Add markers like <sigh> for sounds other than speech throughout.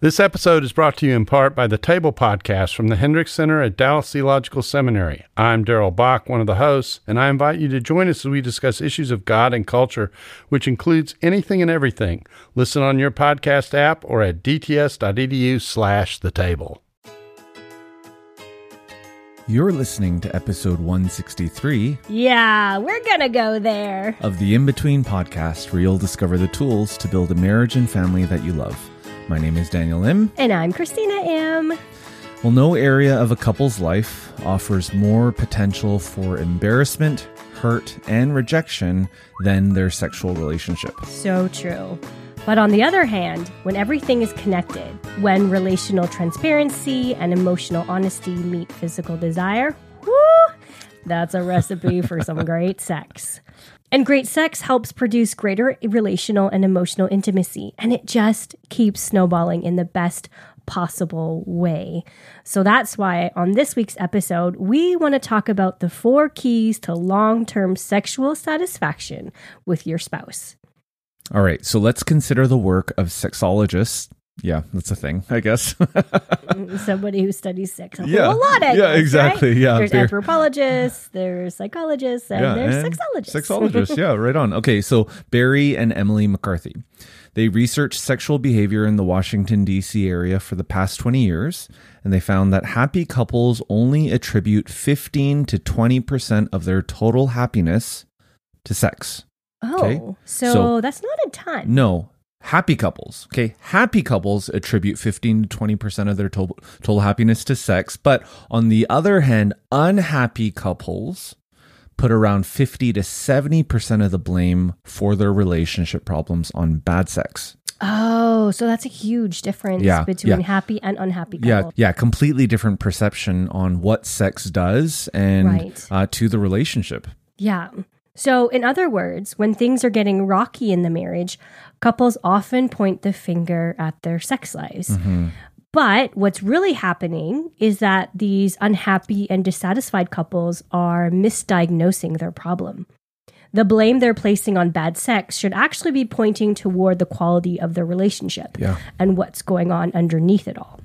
This episode is brought to you in part by the Table Podcast from the Hendricks Center at Dallas Theological Seminary. I'm Darrell Bock, one of the hosts, and I invite you to join us as we discuss issues of God and culture, which includes anything and everything. Listen on your podcast app or at dts.edu slash the table. You're listening to episode 163 Yeah, we're gonna go there. of the In Between podcast, where you'll discover the tools to build a marriage and family that you love. My name is Daniel Im. And I'm Christina Im. Well, no area of a couple's life offers more potential for embarrassment, hurt, and rejection than their sexual relationship. So true. But on the other hand, when everything is connected, when relational transparency and emotional honesty meet physical desire, woo, that's a recipe for some <laughs> great sex. And great sex helps produce greater relational and emotional intimacy, and it just keeps snowballing in the best possible way. So that's why on this week's episode, we want to talk about the four keys to long term sexual satisfaction with your spouse. All right, so let's consider the work of sexologists. Yeah, that's a thing, I guess. <laughs> Somebody who studies sex. A Yeah. whole lot, I Yeah, guess, exactly. right? Yeah, There's they're- anthropologists, there's psychologists, and there's and sexologists. Sexologists, <laughs> yeah, right on. Okay, so Barry and Emily McCarthy. They researched sexual behavior in the Washington, D.C. area for the past 20 years, and they found that happy couples only attribute 15 to 20% of their total happiness to sex. oh, Okay. so, So- that's not a ton. No, happy couples. Okay, happy couples attribute 15 to 20% of their total, total happiness to sex, but on the other hand, unhappy couples put around 50 to 70% of the blame for their relationship problems on bad sex. Oh, so that's a huge difference Yeah, between yeah. happy and unhappy Yeah, couples. yeah, Yeah. completely different perception on what sex does and Right. uh, to the relationship. Yeah. So, in other words, when things are getting rocky in the marriage, couples often point the finger at their sex lives. Mm-hmm. But what's really happening is that these unhappy and dissatisfied couples are misdiagnosing their problem. The blame they're placing on bad sex should actually be pointing toward the quality of their relationship Yeah. and what's going on underneath it all.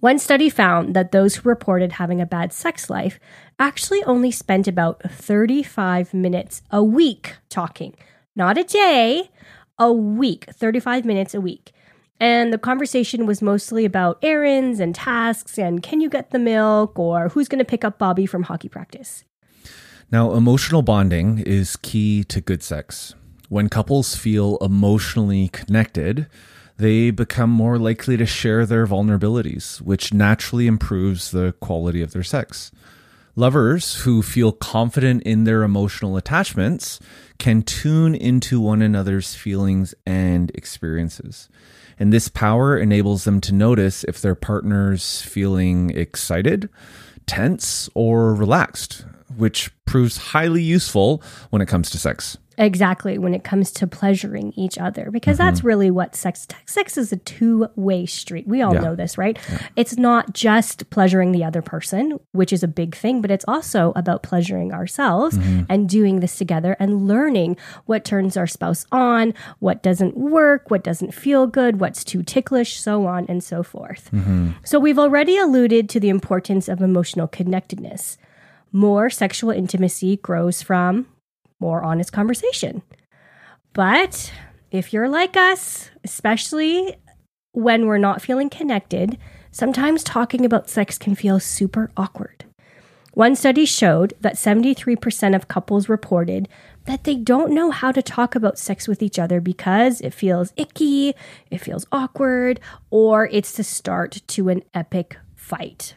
One study found that those who reported having a bad sex life actually only spent about 35 minutes a week talking. Not a day, a week, 35 minutes a week. And the conversation was mostly about errands and tasks and can you get the milk or who's going to pick up Bobby from hockey practice. Now, emotional bonding is key to good sex. When couples feel emotionally connected, they become more likely to share their vulnerabilities, which naturally improves the quality of their sex. Lovers who feel confident in their emotional attachments can tune into one another's feelings and experiences. And this power enables them to notice if their partner's feeling excited, tense, or relaxed, which proves highly useful when it comes to sex. Exactly, when it comes to pleasuring each other, because Mm-hmm. that's really what sex sex is a two-way street. We all Yeah. know this, right? It's not just pleasuring the other person, which is a big thing, but it's also about pleasuring ourselves Mm-hmm. and doing this together and learning what turns our spouse on, what doesn't work, what doesn't feel good, what's too ticklish, so on and so forth. Mm-hmm. So we've already alluded to the importance of emotional connectedness. More sexual intimacy grows from more honest conversation. But if you're like us, especially when we're not feeling connected, sometimes talking about sex can feel super awkward. One study showed that 73% of couples reported that they don't know how to talk about sex with each other because it feels icky, it feels awkward, or it's the start to an epic fight.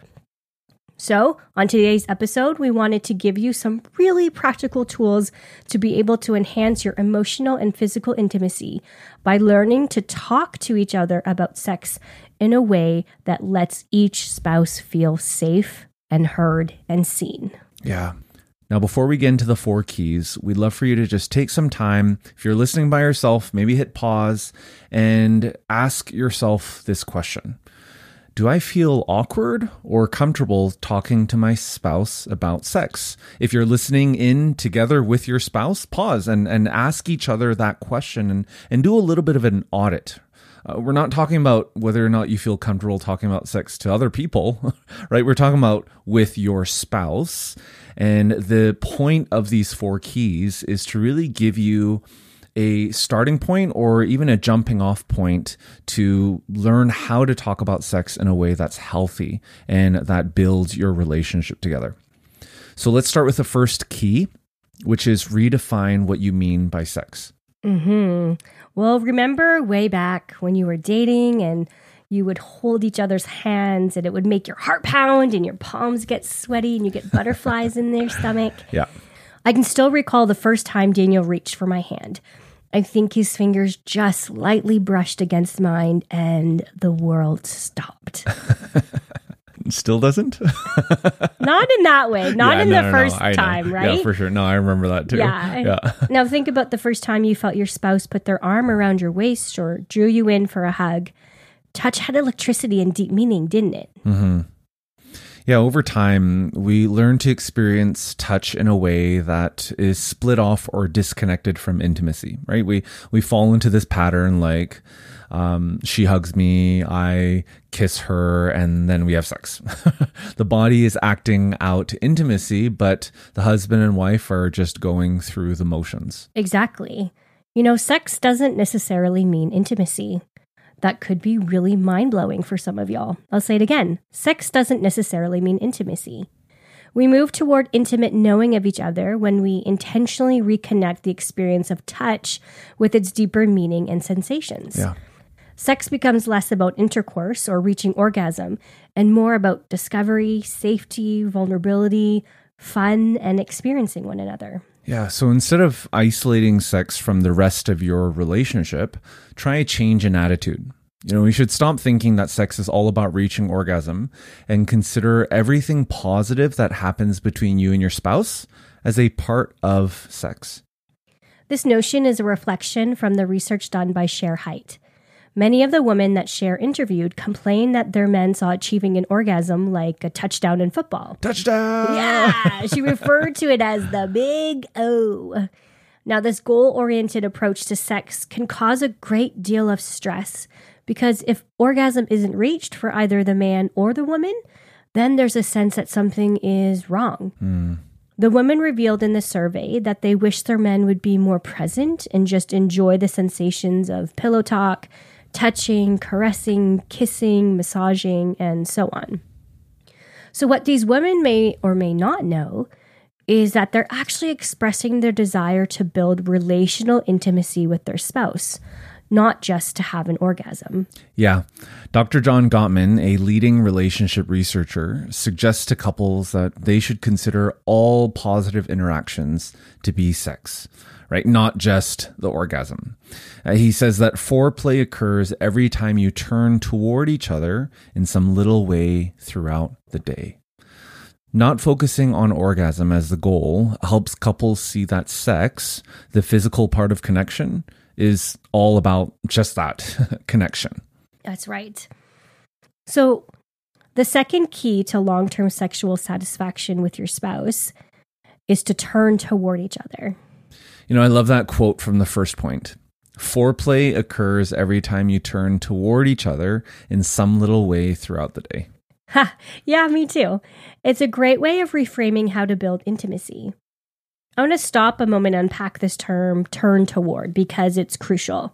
So, on today's episode, we wanted to give you some really practical tools to be able to enhance your emotional and physical intimacy by learning to talk to each other about sex in a way that lets each spouse feel safe and heard and seen. Yeah. Now, before we get into the four keys, we'd love for you to just take some time. If you're listening by yourself, maybe hit pause and ask yourself this question Do I feel awkward or comfortable talking to my spouse about sex? If you're listening in together with your spouse, pause and, and ask each other that question and, and do a little bit of an audit Uh, we're not talking about whether or not you feel comfortable talking about sex to other people, <laughs> right? We're talking about with your spouse. And the point of these four keys is to really give you a starting point or even a jumping off point to learn how to talk about sex in a way that's healthy and that builds your relationship together. So let's start with the first key, which is redefine what you mean by sex. Hmm. Well, remember way back when you were dating and you would hold each other's hands and it would make your heart pound and your palms get sweaty and you get <laughs> butterflies in their stomach. Yeah. I can still recall the first time Daniel reached for my hand. I think his fingers just lightly brushed against mine and the world stopped. <laughs> Still doesn't? <laughs> Not in that way, not Yeah, in no, the no, no, first know. time, right? Yeah, for sure. No, I remember that too. Yeah. <laughs> Yeah. Now think about the first time you felt your spouse put their arm around your waist or drew you in for a hug. Touch had electricity and deep meaning, didn't it? Mm-hmm. Yeah, over time, we learn to experience touch in a way that is split off or disconnected from intimacy, right? We we fall into this pattern like um, she hugs me, I kiss her, and then we have sex. <laughs> the body is acting out intimacy, but the husband and wife are just going through the motions. Exactly. You know, sex doesn't necessarily mean intimacy. That could be really mind blowing for some of y'all. I'll say it again sex doesn't necessarily mean intimacy. We move toward intimate knowing of each other when we intentionally reconnect the experience of touch with its deeper meaning and sensations. Yeah. Sex becomes less about intercourse or reaching orgasm and more about discovery, safety, vulnerability, fun, and experiencing one another. Yeah, so instead of isolating sex from the rest of your relationship, try a change in attitude. You know, we should stop thinking that sex is all about reaching orgasm and consider everything positive that happens between you and your spouse as a part of sex. This notion is a reflection from the research done by Shere Hite. Many of the women that Shere interviewed complained that their men saw achieving an orgasm like a touchdown in football. Touchdown! Yeah, she referred to it as the big O. Now, this goal oriented approach to sex can cause a great deal of stress because if orgasm isn't reached for either the man or the woman, then there's a sense that something is wrong. Hmm. The women revealed in the survey that they wish their men would be more present and just enjoy the sensations of pillow talk, touching, caressing, kissing, massaging, and so on. So, what these women may or may not know is that they're actually expressing their desire to build relational intimacy with their spouse, not just to have an orgasm. Yeah. Dr. John Gottman, a leading relationship researcher, suggests to couples that they should consider all positive interactions to be sex, right? Not just the orgasm. Uh, he says that foreplay occurs every time you turn toward each other in some little way throughout the day. Not focusing on orgasm as the goal helps couples see that sex, the physical part of connection, is all about just that <laughs> connection. That's right. So, the second key to long term sexual satisfaction with your spouse is to turn toward each other. You know, I love that quote from the first point. Foreplay occurs every time you turn toward each other in some little way throughout the day. Ha, yeah, me too. It's a great way of reframing how to build intimacy. I want to stop a moment and unpack this term turn toward because it's crucial.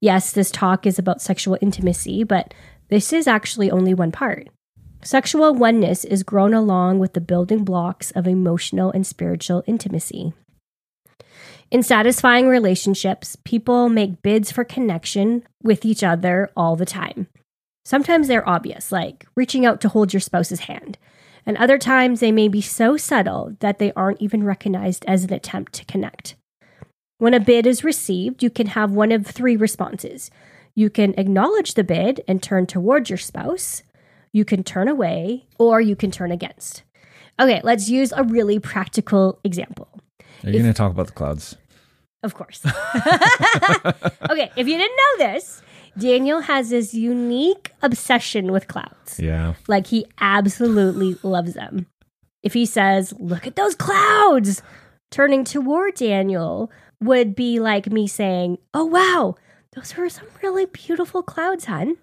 Yes, this talk is about sexual intimacy, but this is actually only one part. Sexual oneness is grown along with the building blocks of emotional and spiritual intimacy. In satisfying relationships, people make bids for connection with each other all the time. Sometimes they're obvious, like reaching out to hold your spouse's hand. And other times they may be so subtle that they aren't even recognized as an attempt to connect. When a bid is received, you can have one of three responses. You can acknowledge the bid and turn towards your spouse, you can turn away, or you can turn against. Okay, let's use a really practical example. Are you going to talk about the clouds? Of course. <laughs> okay, if you didn't know this, Daniel has this unique obsession with clouds. Yeah. Like he absolutely loves them. If he says, Look at those clouds, turning toward Daniel would be like me saying, Oh, wow, those are some really beautiful clouds, hun.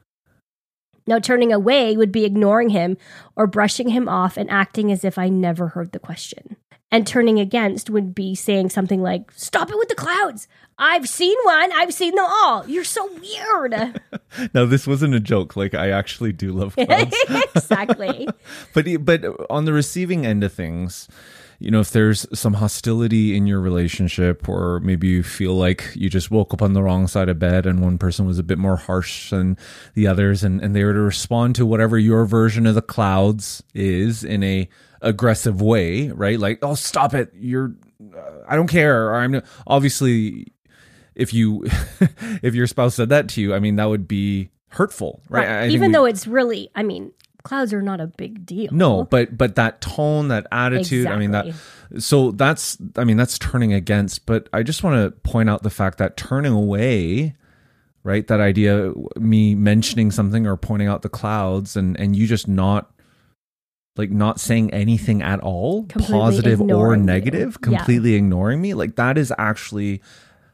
Now, turning away would be ignoring him or brushing him off and acting as if I never heard the question. And turning against would be saying something like, Stop it with the clouds. I've seen one. I've seen them all. You're so weird. <laughs> now this wasn't a joke. Like I actually do love <laughs> clouds. exactly. <laughs> but but on the receiving end of things, you know, if there's some hostility in your relationship, or maybe you feel like you just woke up on the wrong side of bed and one person was a bit more harsh than the others, and, and they were to respond to whatever your version of the clouds is in a aggressive way, right? Like, oh, stop it. You're, uh, I don't care. Or I'm obviously, if you, <laughs> if your spouse said that to you, I mean, that would be hurtful, right? right. Even we, though it's really, I mean, clouds are not a big deal. No, but but that tone, that attitude, exactly. I mean that so that's I mean that's turning against, but I just want to point out the fact that turning away right that idea me mentioning something or pointing out the clouds and and you just not like not saying anything at all completely positive or negative you. completely yeah. ignoring me like that is actually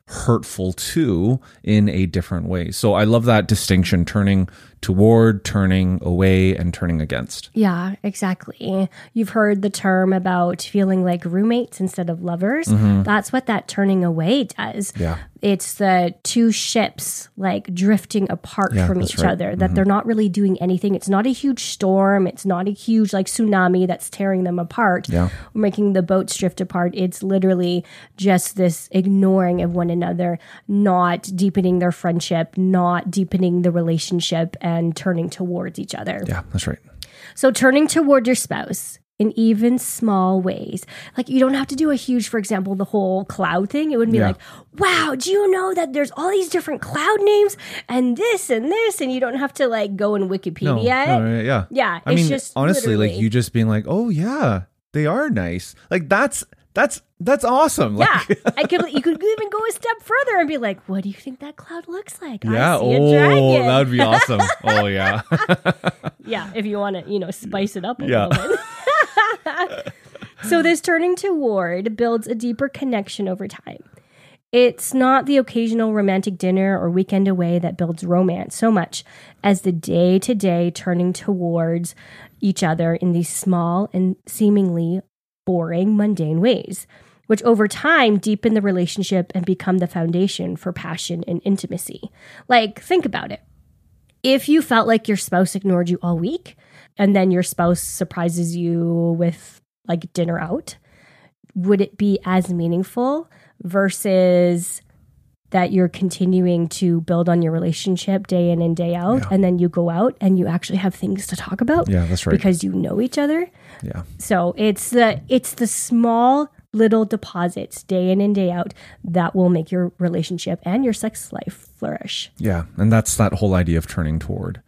hurtful too in a different way so i love that distinction turning toward, turning away, and turning against. Yeah, exactly. You've heard the term about feeling like roommates instead of lovers. Mm-hmm. That's what that turning away does. Yeah. It's the two ships like drifting apart yeah, from each right. other, that mm-hmm. they're not really doing anything. It's not a huge storm. It's not a huge like tsunami that's tearing them apart, yeah. making the boats drift apart. It's literally just this ignoring of one another, not deepening their friendship, not deepening the relationship and turning towards each other. Yeah, that's right. So turning toward your spouse in even small ways. Like you don't have to do a huge, for example, the whole cloud thing. It would be yeah. like, wow, do you know that there's all these different cloud names and this and this, and you don't have to like go in Wikipedia. No, no, yeah, yeah. I mean, just honestly, like you just being like, oh yeah, they are nice. Like that's that's that's awesome. Yeah, <laughs> I could. You could even go a step further and be like, "What do you think that cloud looks like?" Yeah, oh, that would be awesome. <laughs> oh yeah, <laughs> yeah. If you want to, you know, spice it up a yeah. little bit. so this turning toward builds a deeper connection over time. It's not the occasional romantic dinner or weekend away that builds romance so much as the day to day turning towards each other in these small and seemingly boring, mundane ways, which over time deepen the relationship and become the foundation for passion and intimacy. Like, think about it. If you felt like your spouse ignored you all week, and then your spouse surprises you with like dinner out, would it be as meaningful versus that you're continuing to build on your relationship day in and day out yeah. and then you go out and you actually have things to talk about yeah that's right because you know each other yeah so it's the it's the small little deposits day in and day out that will make your relationship and your sex life flourish yeah and that's that whole idea of turning toward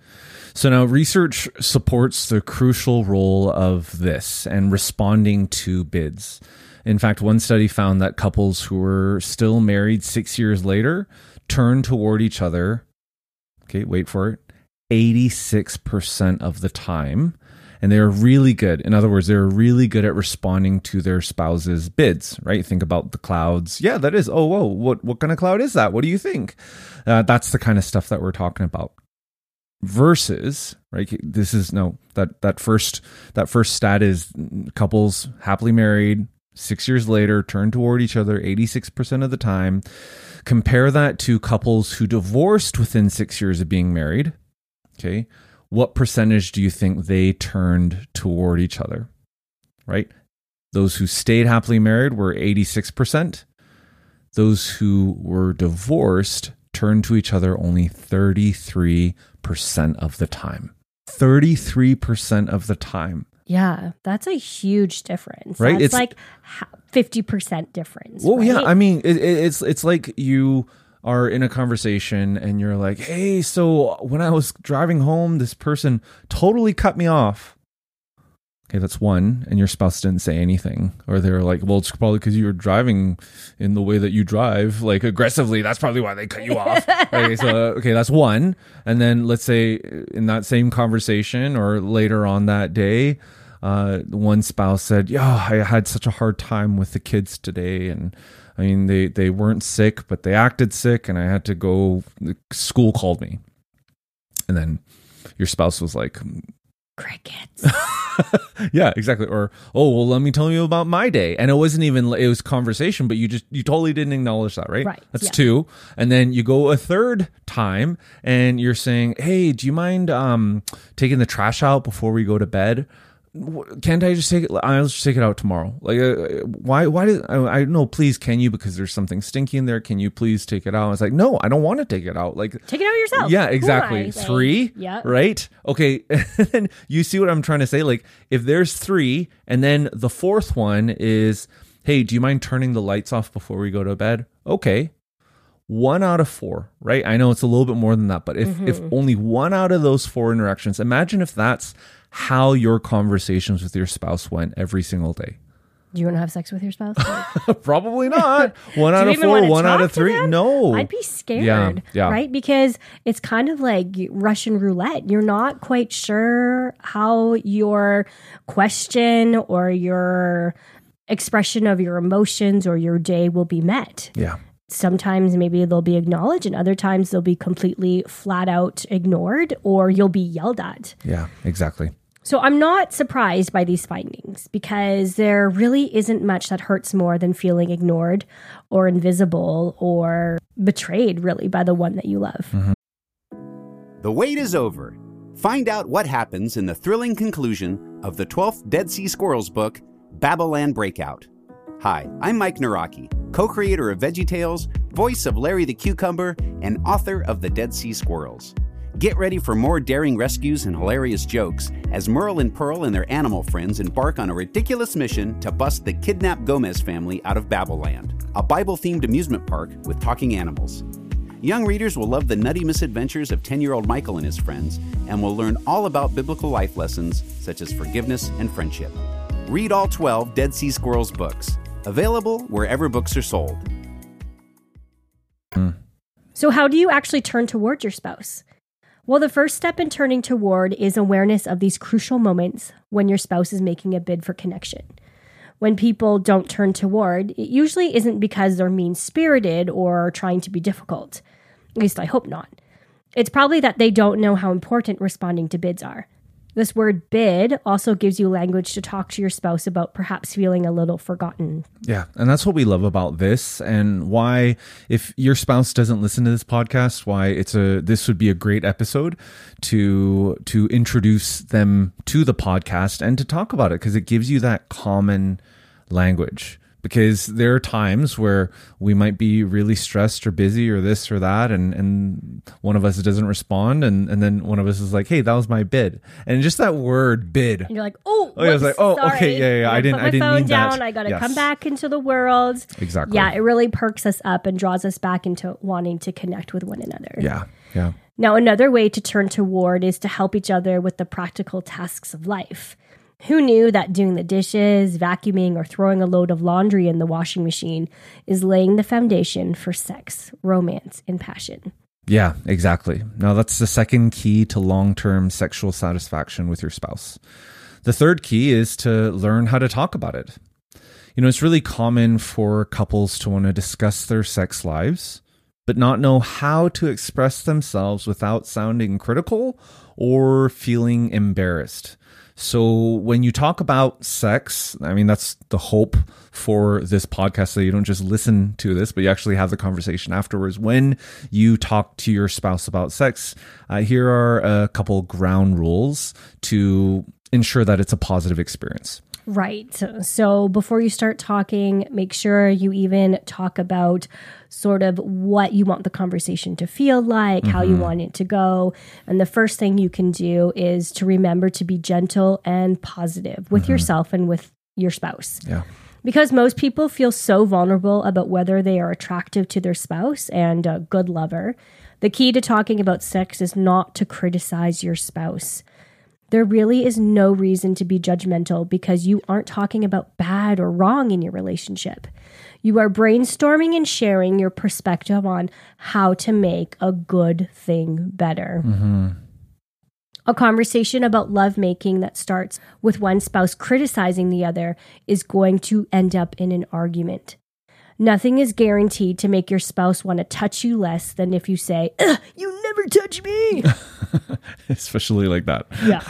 so now research supports the crucial role of this and responding to bids in fact, one study found that couples who were still married six years later turned toward each other. Okay, wait for it. 86% of the time. And they are really good. In other words, they're really good at responding to their spouse's bids, right? Think about the clouds. Yeah, that is. Oh, whoa. What, what kind of cloud is that? What do you think? Uh, that's the kind of stuff that we're talking about versus right this is no that that first that first stat is couples happily married six years later turn toward each other 86% of the time. Compare that to couples who divorced within six years of being married. Okay. What percentage do you think they turned toward each other? Right? Those who stayed happily married were 86%. Those who were divorced turned to each other only 33% of the time. 33% of the time. Yeah, that's a huge difference. Right? That's it's like fifty percent difference. Well, right? yeah. I mean, it, it's it's like you are in a conversation and you're like, "Hey, so when I was driving home, this person totally cut me off." Okay, that's one, and your spouse didn't say anything, or they're like, "Well, it's probably because you were driving in the way that you drive, like aggressively. That's probably why they cut you off." <laughs> okay, so okay, that's one, and then let's say in that same conversation or later on that day, uh, one spouse said, "Yeah, I had such a hard time with the kids today, and I mean, they they weren't sick, but they acted sick, and I had to go. School called me, and then your spouse was like, Crickets. <laughs> yeah, exactly. Or, oh, well, let me tell you about my day. And it wasn't even, it was conversation, but you just, you totally didn't acknowledge that, right? Right, That's yeah. two. And then you go a third time and you're saying, hey, do you mind um, taking the trash out before we go to bed? Can't I just take it? I'll just take it out tomorrow. Like, uh, why? Why did I, I know? Please, can you? Because there's something stinky in there. Can you please take it out? I was like, no, I don't want to take it out. Like, Take it out yourself. yeah, exactly. Like, Three. Yeah. Right. Okay. <laughs> and you see what I'm trying to say? Like, if there's three, and then the fourth one is, hey, do you mind turning the lights off before we go to bed? Okay. One out of four, right? I know it's a little bit more than that, but if if only one out of those four interactions, imagine if that's how your conversations with your spouse went every single day. Do you want to have sex with your spouse? <laughs> Probably not. <laughs> One out of four, one out of three. No. I'd be scared. Yeah, yeah. Right? Because it's kind of like Russian roulette. You're not quite sure how your question or your expression of your emotions or your day will be met. yeah. Sometimes maybe they'll be acknowledged, and other times they'll be completely flat out ignored, or you'll be yelled at. Yeah. Exactly. So I'm not surprised by these findings because there really isn't much that hurts more than feeling ignored or invisible or betrayed, really, by the one that you love. Mm-hmm. The wait is over. Find out what happens in the thrilling conclusion of the 12th Dead Sea Squirrels book, Babylon Breakout. Hi, I'm Mike Nawrocki, co creator of VeggieTales, voice of Larry the Cucumber, and author of The Dead Sea Squirrels. Get ready for more daring rescues and hilarious jokes as Merle and Pearl and their animal friends embark on a ridiculous mission to bust the kidnapped Gomez family out of Babylon, a Bible themed amusement park with talking animals. Young readers will love the nutty misadventures of 10 year old Michael and his friends and will learn all about biblical life lessons such as forgiveness and friendship. Read all 12 Dead Sea Squirrels books, available wherever books are sold. Hmm. So, how do you actually turn towards your spouse? Well, the first step in turning toward is awareness of these crucial moments when your spouse is making a bid for connection. When people don't turn toward, it usually isn't because they're mean spirited or trying to be difficult. At least I hope not. It's probably that they don't know how important responding to bids are. This word bid also gives you language to talk to your spouse about perhaps feeling a little forgotten. Yeah, and that's what we love about this and why if your spouse doesn't listen to this podcast, why it's a this would be a great episode to to introduce them to the podcast and to talk about it because it gives you that common language. Because there are times where we might be really stressed or busy or this or that, and, and one of us doesn't respond, and, and then one of us is like, hey, that was my bid. And just that word bid And you're like, oh, Oh, yeah, I was like, oh, sorry. okay, yeah, yeah, I I didn't- I didn't phone mean that. I got to Yes. come back into the world. Exactly. Yeah, it really perks us up and draws us back into wanting to connect with one another. Yeah, yeah. Now, another way to turn toward is to help each other with the practical tasks of life. Who knew that doing the dishes, vacuuming, or throwing a load of laundry in the washing machine is laying the foundation for sex, romance, and passion? Yeah, exactly. Now, that's the second key to long term sexual satisfaction with your spouse. The third key is to learn how to talk about it. You know, it's really common for couples to want to discuss their sex lives, but not know how to express themselves without sounding critical or feeling embarrassed. So, when you talk about sex, I mean, that's the hope for this podcast so you don't just listen to this, but you actually have the conversation afterwards. When you talk to your spouse about sex, uh, here are a couple ground rules to ensure that it's a positive experience. Right. So before you start talking, make sure you even talk about sort of what you want the conversation to feel like, how you mm-hmm. want it to go. And the first thing you can do is to remember to be gentle and positive with mm-hmm. yourself and with your spouse. Yeah. Because most people feel so vulnerable about whether they are attractive to their spouse and a good lover. The key to talking about sex is not to criticize your spouse. There really is no reason to be judgmental because you aren't talking about bad or wrong in your relationship. You are brainstorming and sharing your perspective on how to make a good thing better. Mm-hmm. A conversation about lovemaking that starts with one spouse criticizing the other is going to end up in an argument. Nothing is guaranteed to make your spouse want to touch you less than if you say, "Ugh, You never touch me. <laughs> Especially like that. yeah.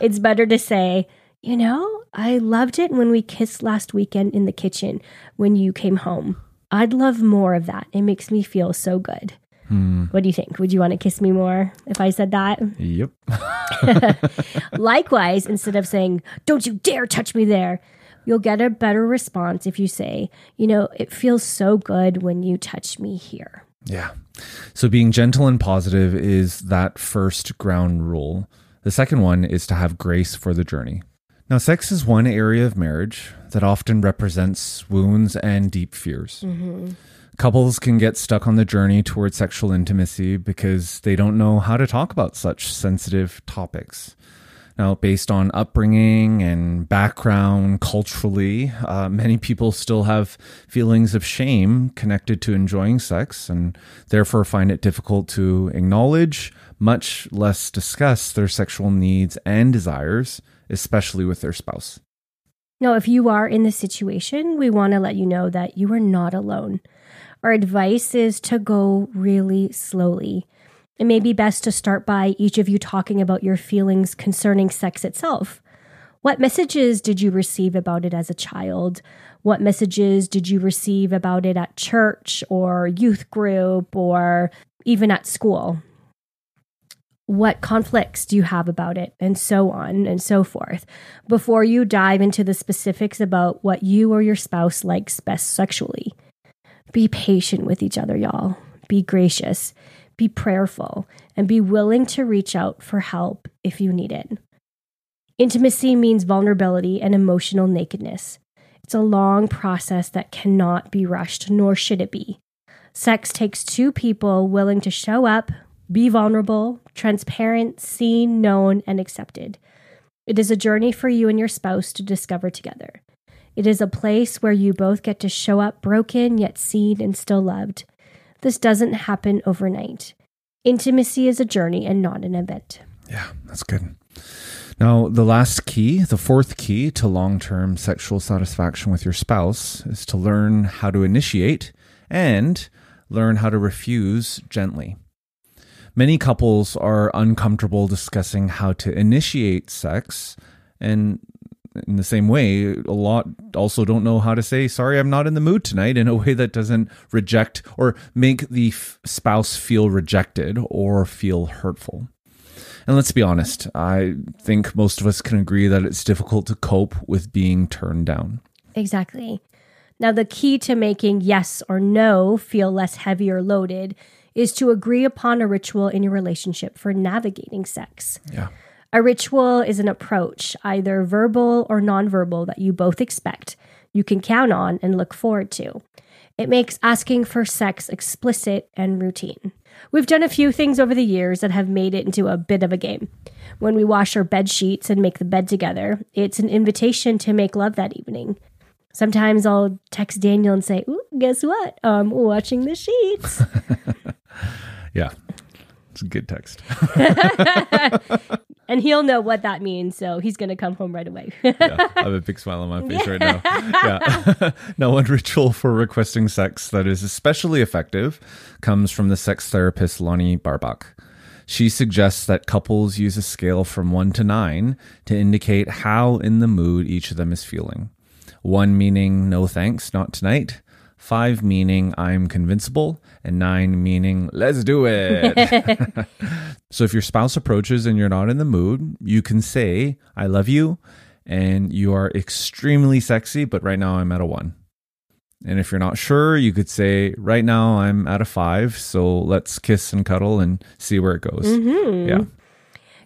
it's better to say, You know, I loved it when we kissed last weekend in the kitchen when you came home. I'd love more of that. It makes me feel so good. Hmm. What do you think? Would you want to kiss me more if I said that? Yep. <laughs> Likewise, instead of saying, Don't you dare touch me there, you'll get a better response if you say, You know, it feels so good when you touch me here. Yeah. So being gentle and positive is that first ground rule. The second one is to have grace for the journey. Now, sex is one area of marriage that often represents wounds and deep fears. Mm-hmm. Couples can get stuck on the journey towards sexual intimacy because they don't know how to talk about such sensitive topics. Now, based on upbringing and background culturally, uh, many people still have feelings of shame connected to enjoying sex and therefore find it difficult to acknowledge, much less discuss their sexual needs and desires, especially with their spouse. Now, if you are in this situation, we want to let you know that you are not alone. Our advice is to go really slowly. It may be best to start by each of you talking about your feelings concerning sex itself. What messages did you receive about it as a child? What messages did you receive about it at church or youth group or even at school? What conflicts do you have about it? And so on and so forth. Before you dive into the specifics about what you or your spouse likes best sexually, be patient with each other, y'all. Be gracious, be prayerful, and be willing to reach out for help if you need it. Intimacy means vulnerability and emotional nakedness. It's a long process that cannot be rushed, nor should it be. Sex takes two people willing to show up, be vulnerable, transparent, seen, known, and accepted. It is a journey for you and your spouse to discover together. It is a place where you both get to show up broken, yet seen and still loved. This doesn't happen overnight. Intimacy is a journey and not an event. Yeah, that's good. Now, the last key, the fourth key to long term sexual satisfaction with your spouse is to learn how to initiate and learn how to refuse gently. Many couples are uncomfortable discussing how to initiate sex, and in the same way, a lot also don't know how to say, Sorry, I'm not in the mood tonight, in a way that doesn't reject or make the f- spouse feel rejected or feel hurtful. And let's be honest, I think most of us can agree that it's difficult to cope with being turned down. Exactly. Now, the key to making yes or no feel less heavy or loaded is to agree upon a ritual in your relationship for navigating sex. Yeah. A ritual is an approach, either verbal or nonverbal, that you both expect, you can count on, and look forward to. It makes asking for sex explicit and routine. We've done a few things over the years that have made it into a bit of a game. When we wash our bed sheets and make the bed together, it's an invitation to make love that evening. Sometimes I'll text Daniel and say, Ooh, guess what? I'm washing the sheets. <laughs> Yeah. It's a good text. <laughs> <laughs> and he'll know what that means, so he's going to come home right away. <laughs> yeah, I have a big smile on my face right now. Yeah. now, one ritual for requesting sex that is especially effective comes from the sex therapist Lonnie Barbach. She suggests that couples use a scale from one to nine to indicate how in the mood each of them is feeling. One meaning no thanks, not tonight. Five meaning I'm convincible, and nine meaning let's do it. <laughs> so if your spouse approaches and you're not in the mood, you can say, I love you, and you are extremely sexy, but right now I'm at a one. And if you're not sure, you could say, right now I'm at a five, so let's kiss and cuddle and see where it goes. Mm-hmm. Yeah.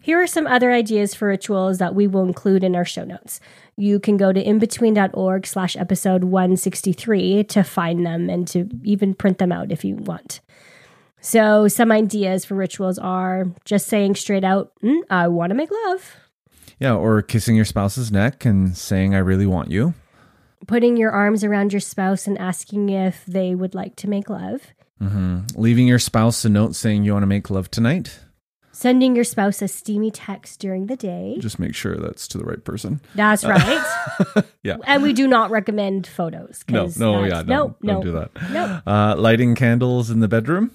Here are some other ideas for rituals that we will include in our show notes. You can go to inbetween.org slash episode 163 to find them and to even print them out if you want. So, some ideas for rituals are just saying straight out, mm, I want to make love, Yeah. Or kissing your spouse's neck and saying, I really want you. putting your arms around your spouse and asking if they would like to make love, hmm Leaving your spouse a note saying you want to make love tonight. Sending your spouse a steamy text during the day. Just make sure that's to the right person. That's right. <laughs> Yeah. And we do not recommend photos. No, no, yeah, no, no, don't do that. no. Uh, lighting candles in the bedroom.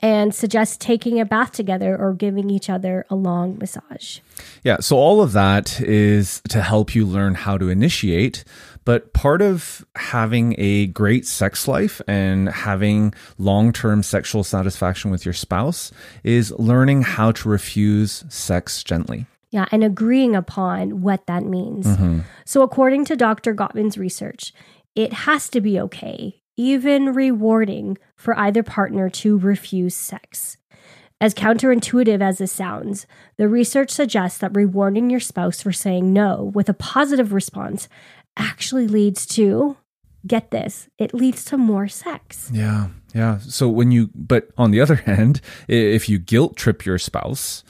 And suggest taking a bath together or giving each other a long massage. Yeah, so all of that is to help you learn how to initiate. But part of having a great sex life and having long term sexual satisfaction with your spouse is learning how to refuse sex gently. Yeah, and agreeing upon what that means. Mm-hmm. So, according to Dr. Gottman's research, it has to be okay, even rewarding, for either partner to refuse sex. As counterintuitive as this sounds, the research suggests that rewarding your spouse for saying no with a positive response actually leads to, get this, it leads to more sex. Yeah, yeah. So when you, but on the other <laughs> hand, if you guilt trip your spouse,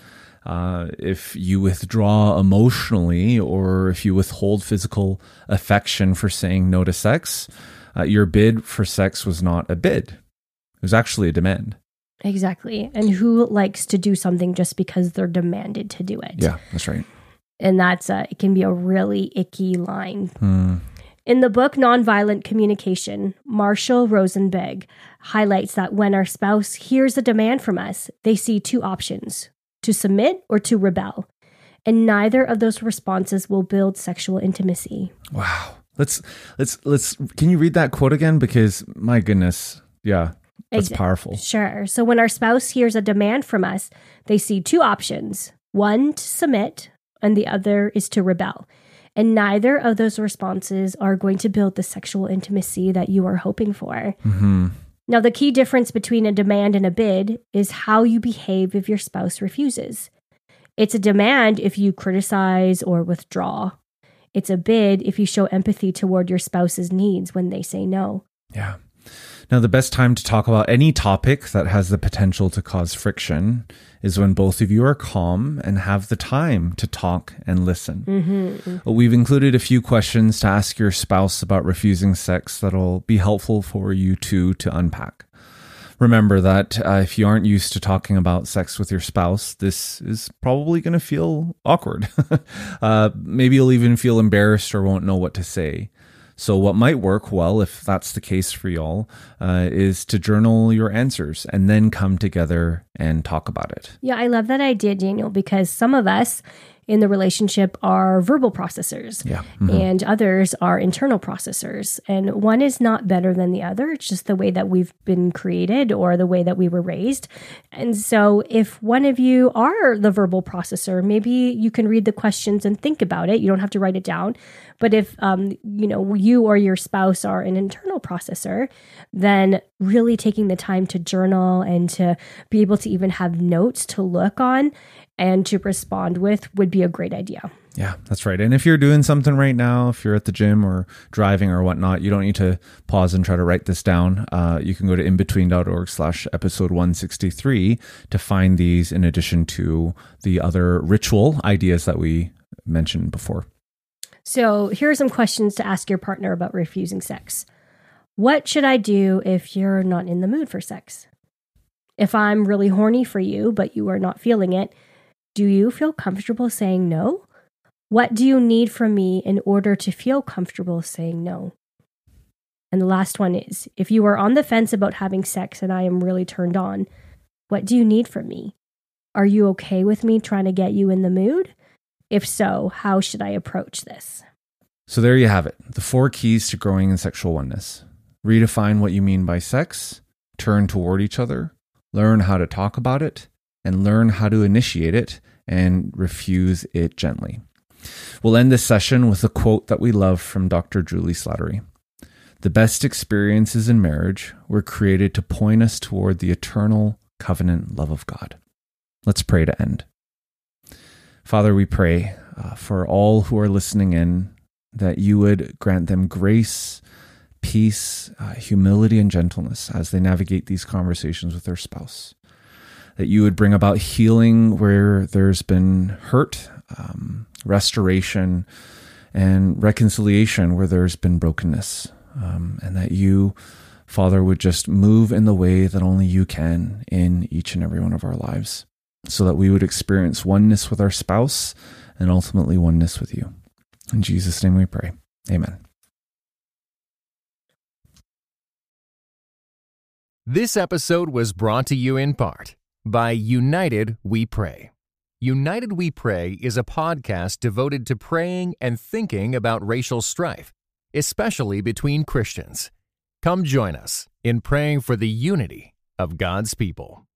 uh, if you withdraw emotionally, or if you withhold physical affection for saying no to sex, uh, your bid for sex was not a bid. It was actually a demand. Exactly. And who likes to do something just because they're demanded to do it? Yeah, that's right. And that's a, it can be a really icky line. Hmm. In the book Nonviolent Communication, Marshall Rosenberg highlights that when our spouse hears a demand from us, they see two options to submit or to rebel. And neither of those responses will build sexual intimacy. Wow. Let's let's let's. Can you read that quote again? Because my goodness, yeah, that's Exa- powerful. Sure. So when our spouse hears a demand from us, they see two options one to submit, and the other is to rebel. And neither of those responses are going to build the sexual intimacy that you are hoping for. hmm Now, the key difference between a demand and a bid is how you behave if your spouse refuses. It's a demand if you criticize or withdraw. It's a bid if you show empathy toward your spouse's needs when they say no. Yeah. Now, the best time to talk about any topic that has the potential to cause friction is when both of you are calm and have the time to talk and listen. Mm-hmm. We've included a few questions to ask your spouse about refusing sex that'll be helpful for you two to unpack. Remember that uh, if you aren't used to talking about sex with your spouse, this is probably going to feel awkward. <laughs> uh, maybe you'll even feel embarrassed or won't know what to say. So, what might work well, if that's the case for y'all, uh, is to journal your answers and then come together and talk about it. Yeah, I love that idea, Daniel, because some of us in the relationship are verbal processors. Yeah. And others are internal processors. And one is not better than the other. It's just the way that we've been created or the way that we were raised. And so, if one of you are the verbal processor, maybe you can read the questions and think about it. You don't have to write it down. But if um, you know you or your spouse are an internal processor, then really taking the time to journal and to be able to even have notes to look on and to respond with would be a great idea. Yeah, that's right. And if you're doing something right now, if you're at the gym or driving or whatnot, you don't need to pause and try to write this down. Uh, you can go to inbetween.org slash episode 163 to find these in addition to the other ritual ideas that we mentioned before. So, here are some questions to ask your partner about refusing sex. What should I do if you're not in the mood for sex? If I'm really horny for you, but you are not feeling it, do you feel comfortable saying no? What do you need from me in order to feel comfortable saying no? And the last one is if you are on the fence about having sex and I am really turned on, what do you need from me? Are you okay with me trying to get you in the mood? If so, how should I approach this? So there you have it the four keys to growing in sexual oneness. Redefine what you mean by sex, turn toward each other, learn how to talk about it, and learn how to initiate it and refuse it gently. We'll end this session with a quote that we love from Dr. Juli Slattery. The best experiences in marriage were created to point us toward the eternal covenant love of God. Let's pray to end. Father, we pray uh, for all who are listening in that you would grant them grace, peace, uh, humility, and gentleness as they navigate these conversations with their spouse. That you would bring about healing where there's been hurt, um, restoration, and reconciliation where there's been brokenness. Um, and that you, Father, would just move in the way that only you can in each and every one of our lives. so that we would experience oneness with our spouse and ultimately oneness with you. In Jesus' name we pray. Amen. This episode was brought to you in part by United We Pray. United We Pray is a podcast devoted to praying and thinking about racial strife, especially between Christians. Come join us in praying for the unity of God's people.